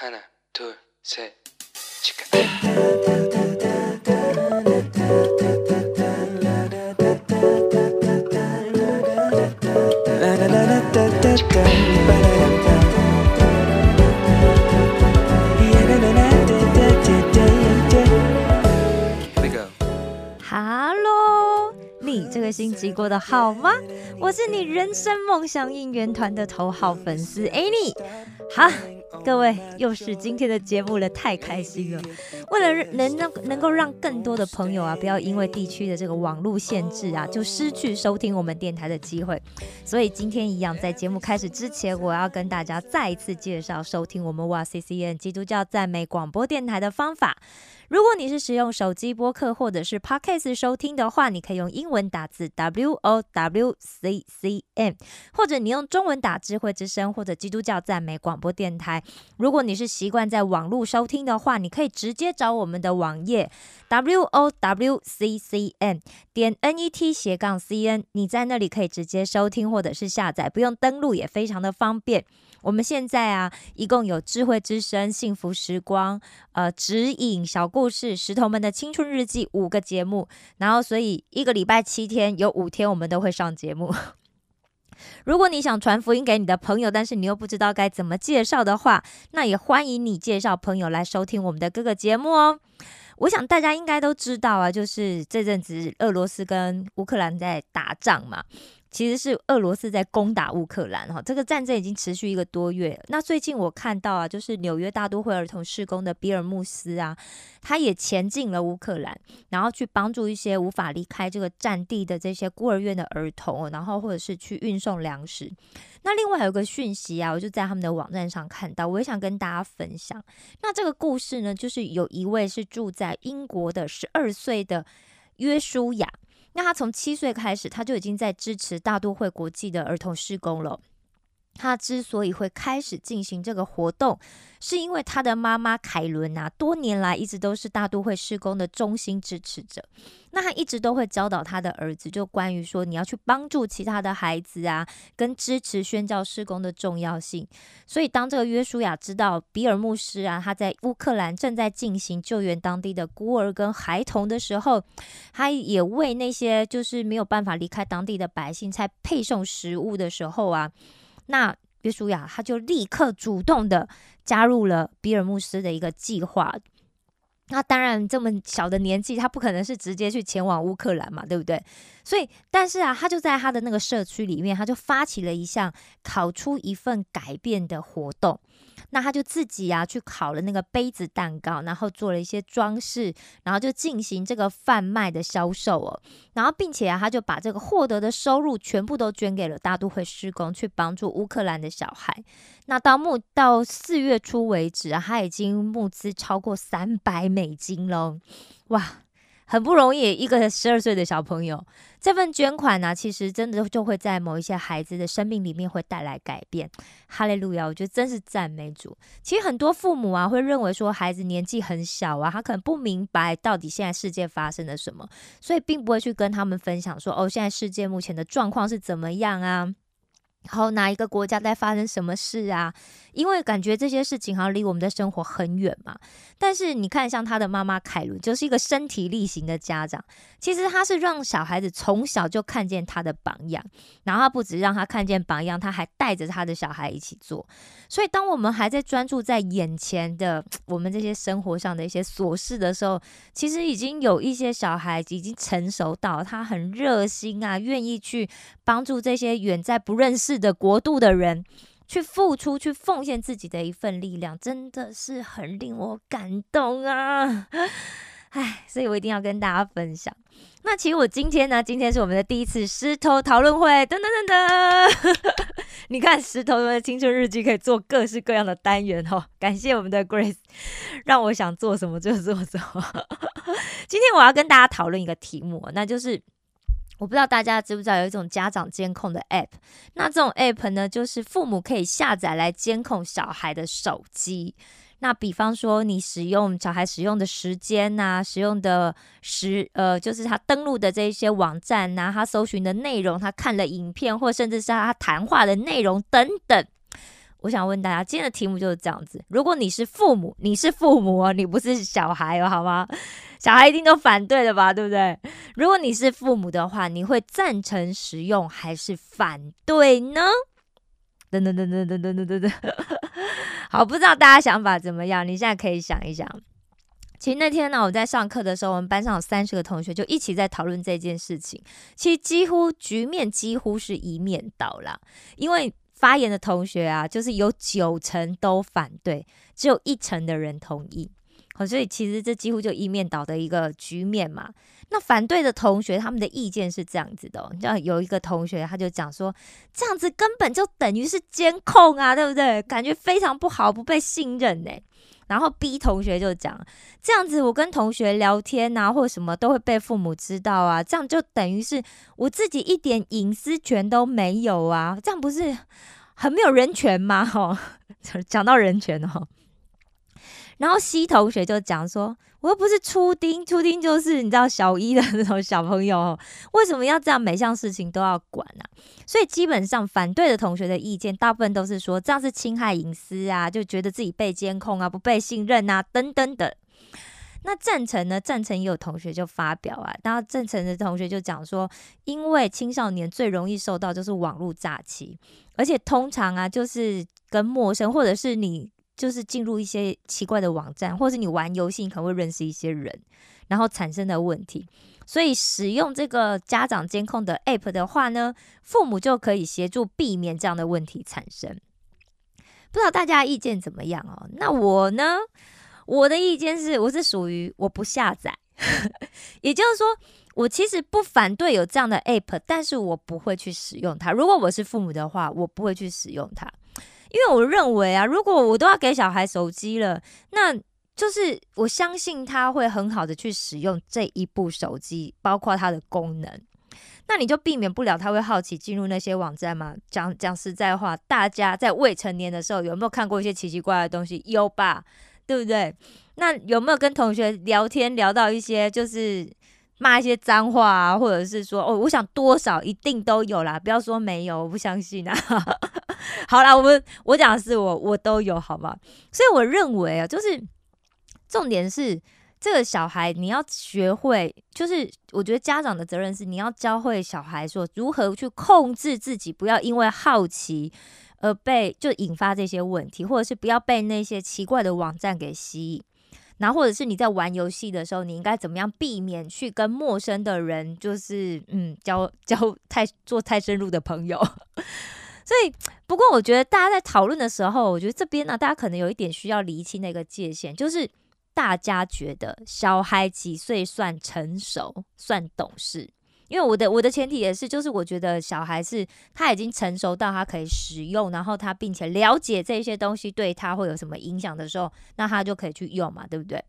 하나, 둘, 셋, 치카. Here we go. Hello，你这个星期过得好吗？我是你人生梦想应援团的头号粉丝 Annie。好， 各位又是今天的节目了，太开心了！为了能让能够让更多的朋友啊，不要因为地区的这个网络限制啊，就失去收听我们电台的机会，所以今天一样，在节目开始之前，我要跟大家再一次介绍收听我们哇 C C N 基督教赞美广播电台的方法。如果你是使用手机播客或者是 Podcast 收听的话，你可以用英文打字 W O W C C M，或者你用中文打智慧之声或者基督教赞美广播电台。如果你是习惯在网络收听的话，你可以直接找我们的网页 w o w c c n 点 N E T 斜杠 C N，你在那里可以直接收听或者是下载，不用登录也非常的方便。我们现在啊，一共有智慧之声、幸福时光、呃指引、小故事、石头们的青春日记五个节目，然后所以一个礼拜七天，有五天我们都会上节目。如果你想传福音给你的朋友，但是你又不知道该怎么介绍的话，那也欢迎你介绍朋友来收听我们的各个节目哦。我想大家应该都知道啊，就是这阵子俄罗斯跟乌克兰在打仗嘛。其实是俄罗斯在攻打乌克兰哈，这个战争已经持续一个多月。那最近我看到啊，就是纽约大都会儿童施工的比尔穆斯啊，他也前进了乌克兰，然后去帮助一些无法离开这个战地的这些孤儿院的儿童，然后或者是去运送粮食。那另外还有个讯息啊，我就在他们的网站上看到，我也想跟大家分享。那这个故事呢，就是有一位是住在英国的十二岁的约书亚。那他从七岁开始，他就已经在支持大都会国际的儿童施工了。他之所以会开始进行这个活动，是因为他的妈妈凯伦啊，多年来一直都是大都会施工的中心支持者。那他一直都会教导他的儿子，就关于说你要去帮助其他的孩子啊，跟支持宣教施工的重要性。所以当这个约书亚知道比尔牧师啊，他在乌克兰正在进行救援当地的孤儿跟孩童的时候，他也为那些就是没有办法离开当地的百姓，才配送食物的时候啊。那约书亚他就立刻主动的加入了比尔牧斯的一个计划。那当然，这么小的年纪，他不可能是直接去前往乌克兰嘛，对不对？所以，但是啊，他就在他的那个社区里面，他就发起了一项烤出一份改变的活动。那他就自己啊去烤了那个杯子蛋糕，然后做了一些装饰，然后就进行这个贩卖的销售哦。然后，并且啊，他就把这个获得的收入全部都捐给了大都会施工，去帮助乌克兰的小孩。那到目到四月初为止啊，他已经募资超过三百美美金喽，哇！很不容易，一个十二岁的小朋友，这份捐款呢，其实真的就会在某一些孩子的生命里面会带来改变。哈利路亚！我觉得真是赞美主。其实很多父母啊，会认为说孩子年纪很小啊，他可能不明白到底现在世界发生了什么，所以并不会去跟他们分享说，哦，现在世界目前的状况是怎么样啊。然后哪一个国家在发生什么事啊？因为感觉这些事情好像离我们的生活很远嘛。但是你看，像他的妈妈凯伦，就是一个身体力行的家长。其实他是让小孩子从小就看见他的榜样，然后他不止让他看见榜样，他还带着他的小孩一起做。所以，当我们还在专注在眼前的我们这些生活上的一些琐事的时候，其实已经有一些小孩已经成熟到他很热心啊，愿意去帮助这些远在不认识的国度的人。去付出、去奉献自己的一份力量，真的是很令我感动啊！唉，所以我一定要跟大家分享。那其实我今天呢，今天是我们的第一次石头讨论会，噔噔噔噔。你看石头的青春日记可以做各式各样的单元哦，感谢我们的 Grace，让我想做什么就做什么。今天我要跟大家讨论一个题目，那就是。我不知道大家知不知道有一种家长监控的 App，那这种 App 呢，就是父母可以下载来监控小孩的手机。那比方说，你使用小孩使用的时间呐，使用的时呃，就是他登录的这一些网站呐，他搜寻的内容，他看了影片，或甚至是他谈话的内容等等。我想问大家，今天的题目就是这样子：如果你是父母，你是父母哦，你不是小孩哦，好吗？小孩一定都反对的吧，对不对？如果你是父母的话，你会赞成使用还是反对呢？噔噔噔噔噔噔噔噔噔。好，不知道大家想法怎么样？你现在可以想一想。其实那天呢，我在上课的时候，我们班上有三十个同学就一起在讨论这件事情。其实几乎局面几乎是一面倒啦，因为。发言的同学啊，就是有九成都反对，只有一成的人同意。好，所以其实这几乎就一面倒的一个局面嘛。那反对的同学他们的意见是这样子的，你知道有一个同学他就讲说，这样子根本就等于是监控啊，对不对？感觉非常不好，不被信任呢。然后 B 同学就讲，这样子我跟同学聊天啊，或什么都会被父母知道啊，这样就等于是我自己一点隐私权都没有啊，这样不是很没有人权吗？哦，讲到人权哦。然后 C 同学就讲说。我又不是初丁，初丁就是你知道小一的那种小朋友，为什么要这样每项事情都要管呢？所以基本上反对的同学的意见，大部分都是说这样是侵害隐私啊，就觉得自己被监控啊，不被信任啊，等等的。那赞成呢？赞成也有同学就发表啊，然后赞成的同学就讲说，因为青少年最容易受到就是网络诈欺，而且通常啊，就是跟陌生或者是你。就是进入一些奇怪的网站，或者你玩游戏可能会认识一些人，然后产生的问题。所以使用这个家长监控的 App 的话呢，父母就可以协助避免这样的问题产生。不知道大家意见怎么样哦？那我呢？我的意见是，我是属于我不下载，也就是说，我其实不反对有这样的 App，但是我不会去使用它。如果我是父母的话，我不会去使用它。因为我认为啊，如果我都要给小孩手机了，那就是我相信他会很好的去使用这一部手机，包括它的功能。那你就避免不了他会好奇进入那些网站嘛？讲讲实在话，大家在未成年的时候有没有看过一些奇奇怪怪的东西？有吧，对不对？那有没有跟同学聊天聊到一些就是骂一些脏话啊，或者是说哦，我想多少一定都有啦，不要说没有，我不相信啊。好了，我们我讲的是我我都有，好吗？所以我认为啊，就是重点是这个小孩你要学会，就是我觉得家长的责任是你要教会小孩说如何去控制自己，不要因为好奇而被就引发这些问题，或者是不要被那些奇怪的网站给吸引。然后或者是你在玩游戏的时候，你应该怎么样避免去跟陌生的人，就是嗯交交太做太深入的朋友。所以，不过我觉得大家在讨论的时候，我觉得这边呢，大家可能有一点需要厘清的一个界限，就是大家觉得小孩几岁算成熟、算懂事？因为我的我的前提也是，就是我觉得小孩是他已经成熟到他可以使用，然后他并且了解这些东西对他会有什么影响的时候，那他就可以去用嘛，对不对？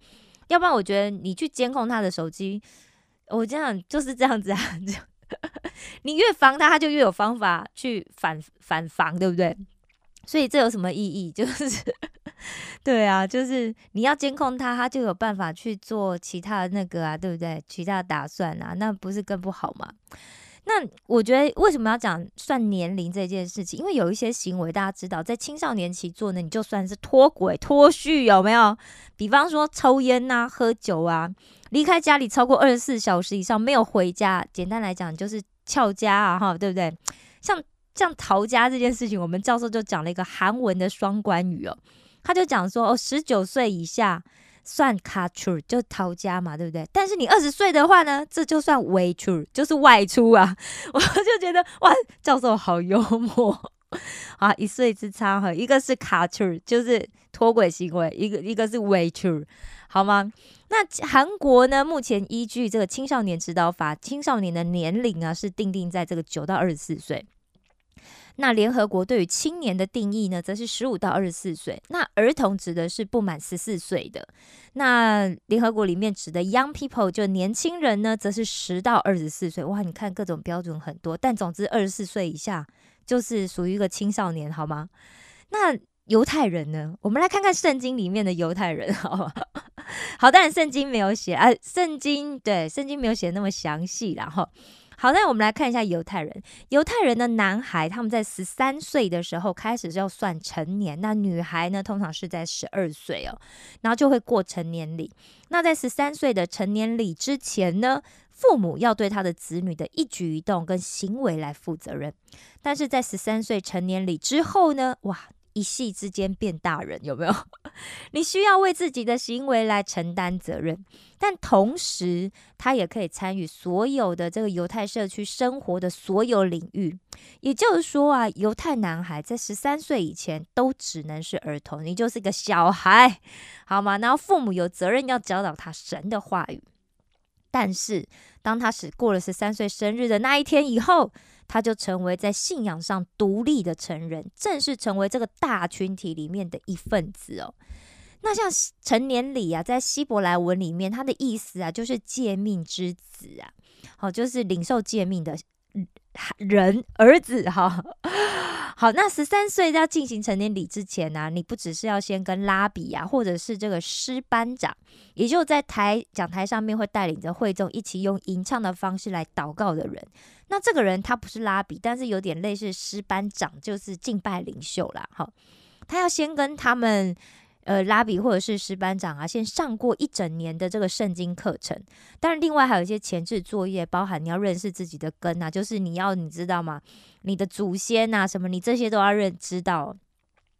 要不然，我觉得你去监控他的手机，我这样就是这样子啊。你越防他，他就越有方法去反反防，对不对？所以这有什么意义？就是，对啊，就是你要监控他，他就有办法去做其他那个啊，对不对？其他打算啊，那不是更不好吗？那我觉得为什么要讲算年龄这件事情？因为有一些行为大家知道，在青少年期做呢，你就算是脱轨脱序，有没有？比方说抽烟呐、喝酒啊。离开家里超过二十四小时以上没有回家，简单来讲就是翘家啊，哈，对不对？像像逃家这件事情，我们教授就讲了一个韩文的双关语哦，他就讲说哦，十九岁以下算卡出，就逃家嘛，对不对？但是你二十岁的话呢，这就算 way to，就是外出啊。我就觉得哇，教授好幽默 啊，一岁之差哈，一个是卡出，就是脱轨行为，一个一个是外出，好吗？那韩国呢？目前依据这个青少年指导法，青少年的年龄啊是定定在这个九到二十四岁。那联合国对于青年的定义呢，则是十五到二十四岁。那儿童指的是不满十四岁的。那联合国里面指的 young people 就年轻人呢，则是十到二十四岁。哇，你看各种标准很多，但总之二十四岁以下就是属于一个青少年，好吗？那犹太人呢？我们来看看圣经里面的犹太人，好吗？好，当然圣经没有写啊，圣经对圣经没有写那么详细，然后好，那我们来看一下犹太人。犹太人的男孩，他们在十三岁的时候开始就要算成年，那女孩呢，通常是在十二岁哦，然后就会过成年礼。那在十三岁的成年礼之前呢，父母要对他的子女的一举一动跟行为来负责任。但是在十三岁成年礼之后呢，哇！一夕之间变大人，有没有？你需要为自己的行为来承担责任，但同时他也可以参与所有的这个犹太社区生活的所有领域。也就是说啊，犹太男孩在十三岁以前都只能是儿童，你就是个小孩，好吗？然后父母有责任要教导他神的话语，但是当他使过了十三岁生日的那一天以后。他就成为在信仰上独立的成人，正式成为这个大群体里面的一份子哦。那像成年礼啊，在希伯来文里面，它的意思啊，就是诫命之子啊，好，就是领受诫命的人儿子哈。好，那十三岁要进行成年礼之前呢，你不只是要先跟拉比啊，或者是这个师班长，也就在台讲台上面会带领着会众一起用吟唱的方式来祷告的人。那这个人他不是拉比，但是有点类似师班长，就是敬拜领袖啦。好，他要先跟他们。呃，拉比或者是师班长啊，先上过一整年的这个圣经课程，但是另外还有一些前置作业，包含你要认识自己的根啊，就是你要你知道吗？你的祖先啊，什么，你这些都要认知道，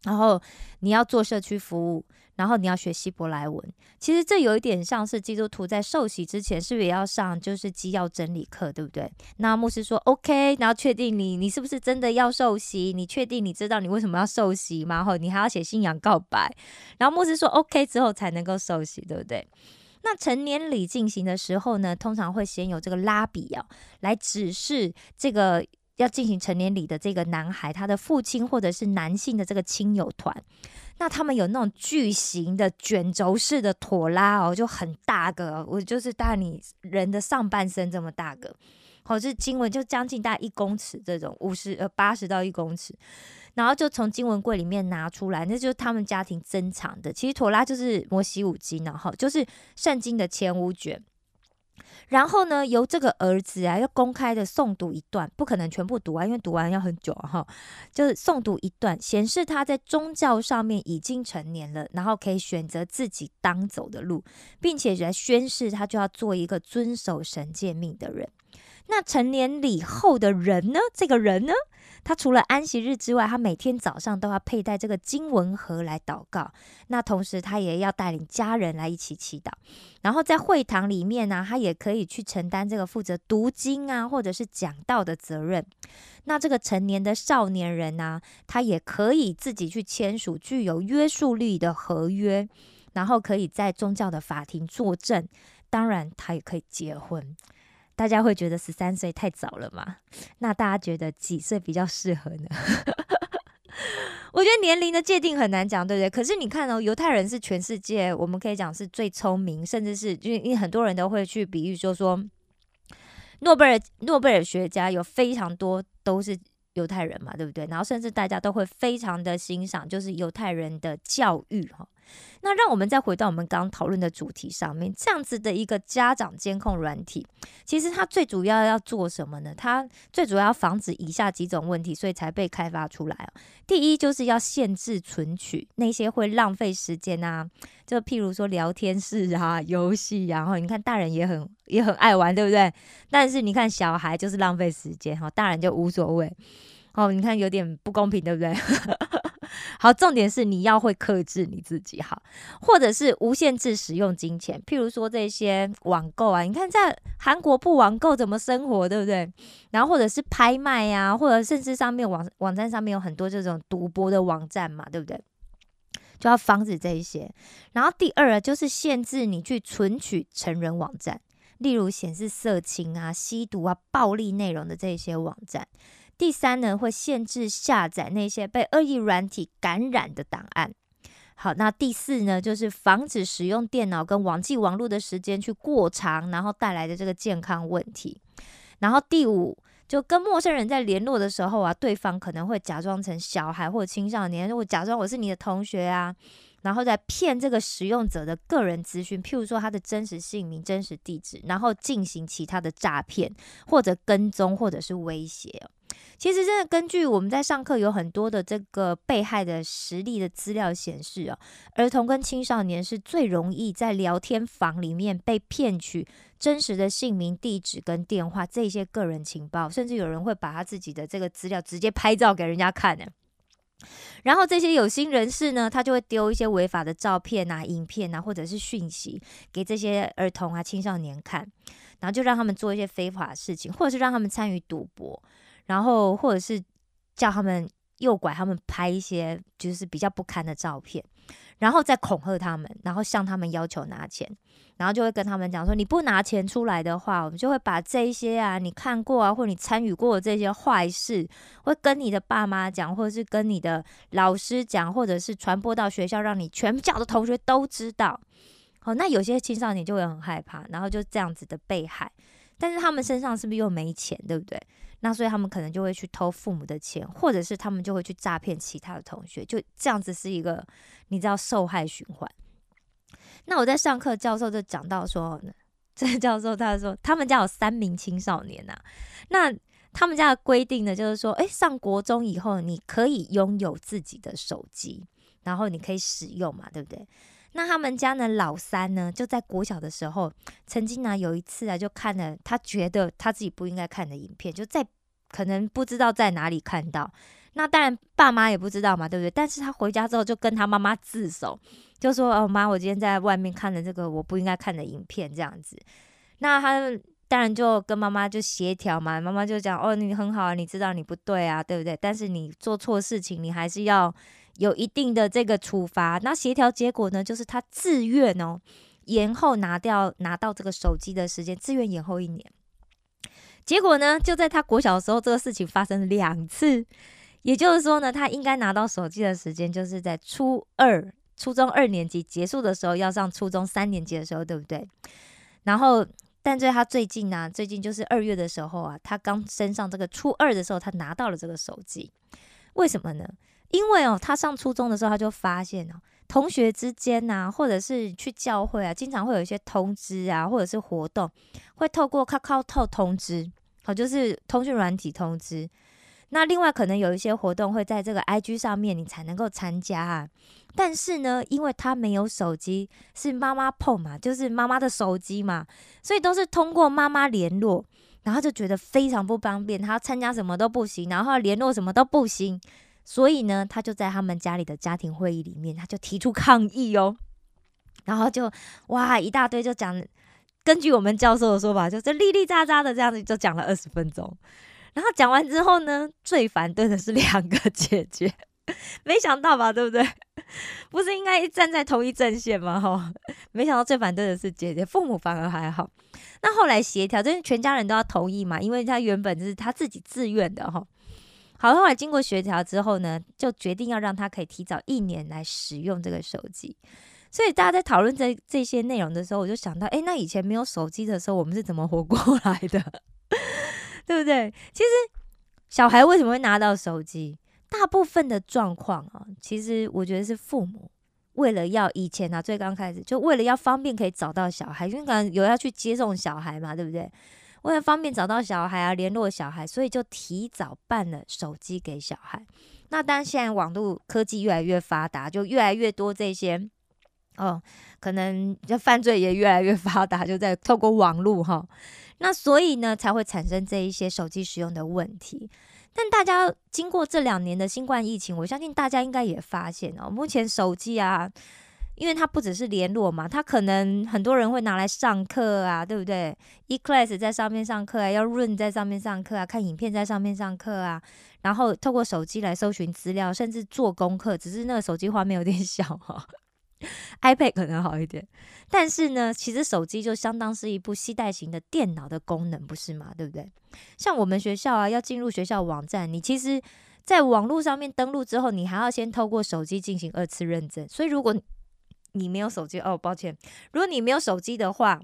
然后你要做社区服务。然后你要学希伯来文，其实这有一点像是基督徒在受洗之前是不是也要上就是基要真理课，对不对？那牧师说 OK，然后确定你你是不是真的要受洗？你确定你知道你为什么要受洗吗？后你还要写信仰告白，然后牧师说 OK 之后才能够受洗，对不对？那成年礼进行的时候呢，通常会先有这个拉比啊来指示这个要进行成年礼的这个男孩他的父亲或者是男性的这个亲友团。那他们有那种巨型的卷轴式的拖拉哦，就很大个，我就是大你人的上半身这么大个，好，是经文就将近大一公尺这种，五十呃八十到一公尺，然后就从经文柜里面拿出来，那就是他们家庭珍藏的。其实拖拉就是摩西五经，然后就是圣经的前五卷。然后呢，由这个儿子啊，要公开的诵读一段，不可能全部读完，因为读完要很久哈。就是诵读一段，显示他在宗教上面已经成年了，然后可以选择自己当走的路，并且来宣誓他就要做一个遵守神诫命的人。那成年礼后的人呢？这个人呢？他除了安息日之外，他每天早上都要佩戴这个经文盒来祷告。那同时，他也要带领家人来一起祈祷。然后在会堂里面呢，他也可以去承担这个负责读经啊，或者是讲道的责任。那这个成年的少年人呢，他也可以自己去签署具有约束力的合约，然后可以在宗教的法庭作证。当然，他也可以结婚。大家会觉得十三岁太早了吗？那大家觉得几岁比较适合呢？我觉得年龄的界定很难讲，对不对？可是你看哦，犹太人是全世界我们可以讲是最聪明，甚至是因为很多人都会去比喻说说，诺贝尔诺贝尔学家有非常多都是。犹太人嘛，对不对？然后甚至大家都会非常的欣赏，就是犹太人的教育哈。那让我们再回到我们刚刚讨论的主题上面，这样子的一个家长监控软体，其实它最主要要做什么呢？它最主要防止以下几种问题，所以才被开发出来哦。第一，就是要限制存取那些会浪费时间啊，就譬如说聊天室啊、游戏，然后你看大人也很也很爱玩，对不对？但是你看小孩就是浪费时间哈，大人就无所谓。哦，你看有点不公平，对不对？好，重点是你要会克制你自己，好，或者是无限制使用金钱，譬如说这些网购啊，你看在韩国不网购怎么生活，对不对？然后或者是拍卖呀，或者甚至上面网网站上面有很多这种赌博的网站嘛，对不对？就要防止这一些。然后第二啊就是限制你去存取成人网站，例如显示色情啊、吸毒啊、暴力内容的这些网站。第三呢，会限制下载那些被恶意软体感染的档案。好，那第四呢，就是防止使用电脑跟网际网络的时间去过长，然后带来的这个健康问题。然后第五，就跟陌生人在联络的时候啊，对方可能会假装成小孩或青少年，我假装我是你的同学啊。然后再骗这个使用者的个人资讯，譬如说他的真实姓名、真实地址，然后进行其他的诈骗或者跟踪或者是威胁。其实，真的根据我们在上课有很多的这个被害的实例的资料显示哦，儿童跟青少年是最容易在聊天房里面被骗取真实的姓名、地址跟电话这些个人情报，甚至有人会把他自己的这个资料直接拍照给人家看呢。然后这些有心人士呢，他就会丢一些违法的照片啊、影片啊，或者是讯息给这些儿童啊、青少年看，然后就让他们做一些非法的事情，或者是让他们参与赌博，然后或者是叫他们诱拐他们拍一些就是比较不堪的照片。然后再恐吓他们，然后向他们要求拿钱，然后就会跟他们讲说，你不拿钱出来的话，我们就会把这一些啊，你看过啊，或你参与过的这些坏事，会跟你的爸妈讲，或者是跟你的老师讲，或者是传播到学校，让你全校的同学都知道。好，那有些青少年就会很害怕，然后就这样子的被害，但是他们身上是不是又没钱，对不对？那所以他们可能就会去偷父母的钱，或者是他们就会去诈骗其他的同学，就这样子是一个你知道受害循环。那我在上课，教授就讲到说，这个教授他说他们家有三名青少年呐，那他们家的规定呢，就是说，诶，上国中以后你可以拥有自己的手机，然后你可以使用嘛，对不对？那他们家呢，老三呢，就在国小的时候，曾经呢有一次啊，就看了他觉得他自己不应该看的影片，就在可能不知道在哪里看到。那当然爸妈也不知道嘛，对不对？但是他回家之后就跟他妈妈自首，就说：“哦妈，我今天在外面看了这个我不应该看的影片，这样子。”那他当然就跟妈妈就协调嘛，妈妈就讲：“哦，你很好，你知道你不对啊，对不对？但是你做错事情，你还是要。”有一定的这个处罚，那协调结果呢，就是他自愿哦，延后拿掉拿到这个手机的时间，自愿延后一年。结果呢，就在他国小的时候，这个事情发生两次，也就是说呢，他应该拿到手机的时间，就是在初二、初中二年级结束的时候，要上初中三年级的时候，对不对？然后，但在他最近呢，最近就是二月的时候啊，他刚升上这个初二的时候，他拿到了这个手机，为什么呢？因为哦，他上初中的时候，他就发现哦，同学之间呐，或者是去教会啊，经常会有一些通知啊，或者是活动，会透过 Kakao 通知，好，就是通讯软体通知。那另外可能有一些活动会在这个 IG 上面，你才能够参加啊。但是呢，因为他没有手机，是妈妈碰嘛，就是妈妈的手机嘛，所以都是通过妈妈联络，然后就觉得非常不方便，他参加什么都不行，然后联络什么都不行。所以呢，他就在他们家里的家庭会议里面，他就提出抗议哦，然后就哇一大堆就讲，根据我们教授的说法，就是哩哩喳喳的这样子就讲了二十分钟，然后讲完之后呢，最反对的是两个姐姐，没想到吧，对不对？不是应该站在同一阵线吗？哈，没想到最反对的是姐姐，父母反而还好。那后来协调，就是全家人都要同意嘛，因为他原本就是他自己自愿的哈。好，后来经过协调之后呢，就决定要让他可以提早一年来使用这个手机。所以大家在讨论这这些内容的时候，我就想到，哎，那以前没有手机的时候，我们是怎么活过来的？对不对？其实小孩为什么会拿到手机？大部分的状况啊，其实我觉得是父母为了要以前啊，最刚开始就为了要方便可以找到小孩，因为可能有要去接送小孩嘛，对不对？为了方便找到小孩啊，联络小孩，所以就提早办了手机给小孩。那当然，现在网络科技越来越发达，就越来越多这些哦，可能就犯罪也越来越发达，就在透过网络哈。那所以呢，才会产生这一些手机使用的问题。但大家经过这两年的新冠疫情，我相信大家应该也发现哦，目前手机啊。因为它不只是联络嘛，它可能很多人会拿来上课啊，对不对？E class 在上面上课啊，要 run 在上面上课啊，看影片在上面上课啊，然后透过手机来搜寻资料，甚至做功课。只是那个手机画面有点小哈，iPad 可能好一点。但是呢，其实手机就相当是一部携带型的电脑的功能，不是吗？对不对？像我们学校啊，要进入学校网站，你其实在网络上面登录之后，你还要先透过手机进行二次认证。所以如果你没有手机哦，抱歉。如果你没有手机的话，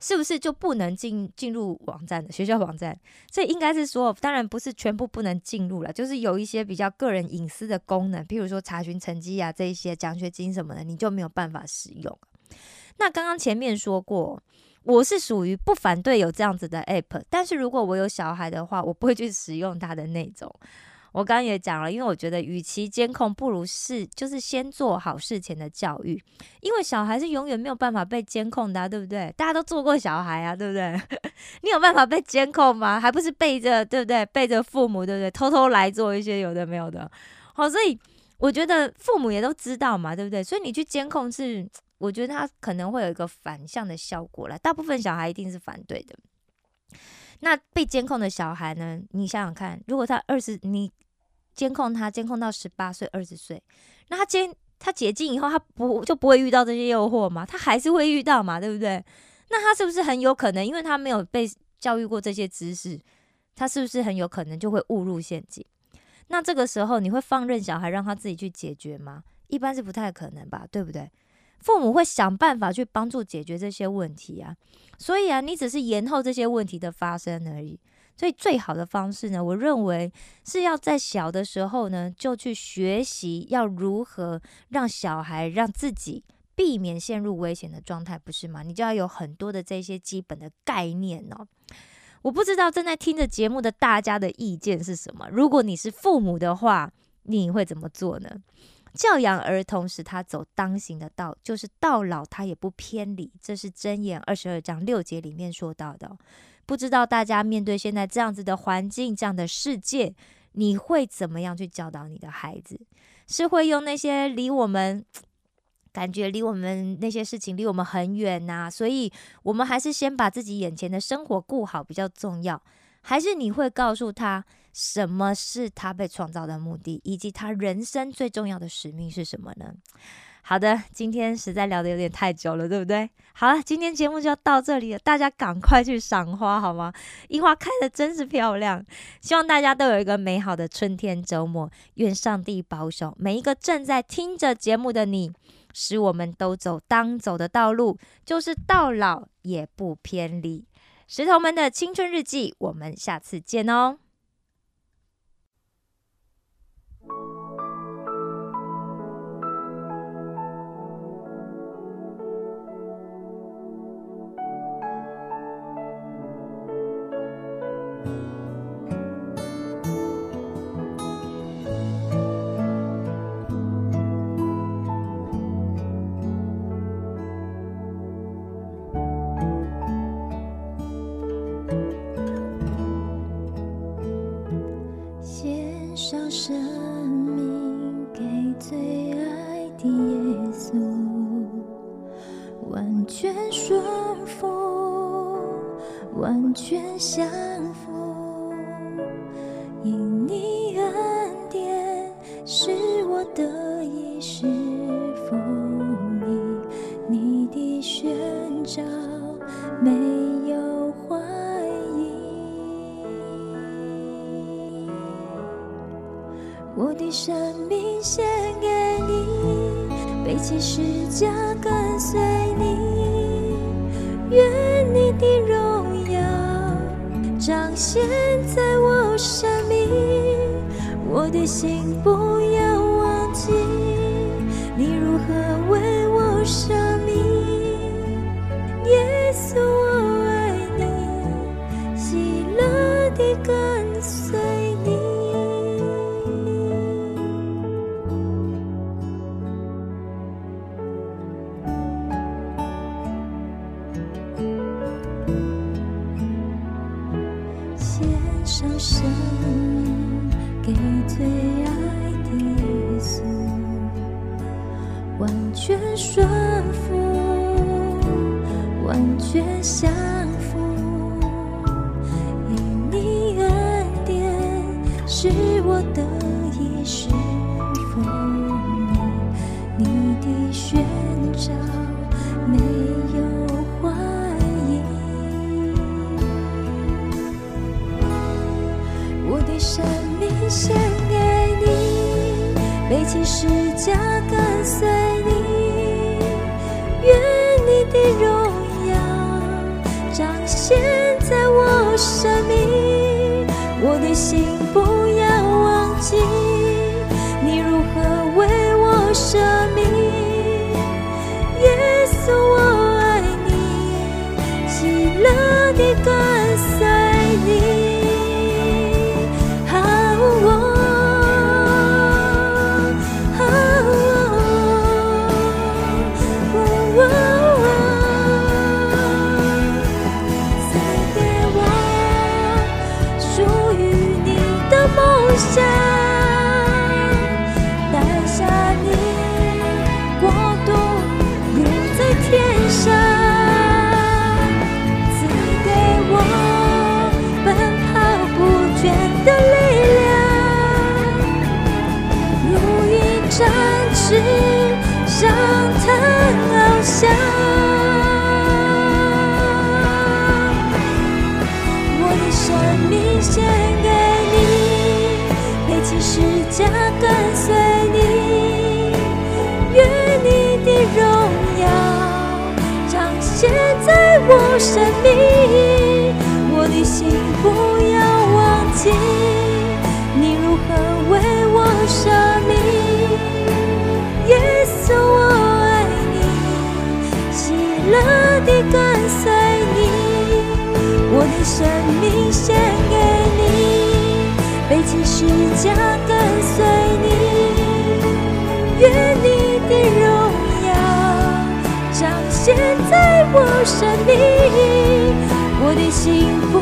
是不是就不能进进入网站的学校网站？这应该是说，当然不是全部不能进入了，就是有一些比较个人隐私的功能，譬如说查询成绩啊这一些奖学金什么的，你就没有办法使用。那刚刚前面说过，我是属于不反对有这样子的 app，但是如果我有小孩的话，我不会去使用它的那种。我刚刚也讲了，因为我觉得与其监控，不如是就是先做好事前的教育，因为小孩是永远没有办法被监控的，对不对？大家都做过小孩啊，对不对？你有办法被监控吗？还不是背着，对不对？背着父母，对不对？偷偷来做一些有的没有的。好，所以我觉得父母也都知道嘛，对不对？所以你去监控是，我觉得他可能会有一个反向的效果了。大部分小孩一定是反对的。那被监控的小孩呢？你想想看，如果他二十，你监控他，监控到十八岁、二十岁，那他监他解禁以后，他不就不会遇到这些诱惑吗？他还是会遇到嘛，对不对？那他是不是很有可能，因为他没有被教育过这些知识，他是不是很有可能就会误入陷阱？那这个时候，你会放任小孩让他自己去解决吗？一般是不太可能吧，对不对？父母会想办法去帮助解决这些问题啊，所以啊，你只是延后这些问题的发生而已。所以最好的方式呢，我认为是要在小的时候呢，就去学习要如何让小孩让自己避免陷入危险的状态，不是吗？你就要有很多的这些基本的概念哦。我不知道正在听着节目的大家的意见是什么。如果你是父母的话，你会怎么做呢？教养儿童使他走当行的道，就是到老他也不偏离。这是箴言二十二章六节里面说到的。不知道大家面对现在这样子的环境、这样的世界，你会怎么样去教导你的孩子？是会用那些离我们感觉离我们那些事情离我们很远呐？所以我们还是先把自己眼前的生活顾好比较重要。还是你会告诉他什么是他被创造的目的，以及他人生最重要的使命是什么呢？好的，今天实在聊得有点太久了，对不对？好了，今天节目就要到这里了，大家赶快去赏花好吗？樱花开的真是漂亮，希望大家都有一个美好的春天周末。愿上帝保守每一个正在听着节目的你，使我们都走当走的道路，就是到老也不偏离。石头们的青春日记，我们下次见哦。我的生命献给你，背起世家跟随你，愿你的荣耀彰显在我生命，我的心不要忘记，你如何为我生。全说服，完全相。的跟随你。背起十架跟随你，愿你的荣耀彰显在我生命。我的心不要忘记，你如何为我舍命。耶稣，我爱你，喜乐地跟随你。我的生命献给，起十架跟随你，愿你的荣耀彰显在我生命。我的幸福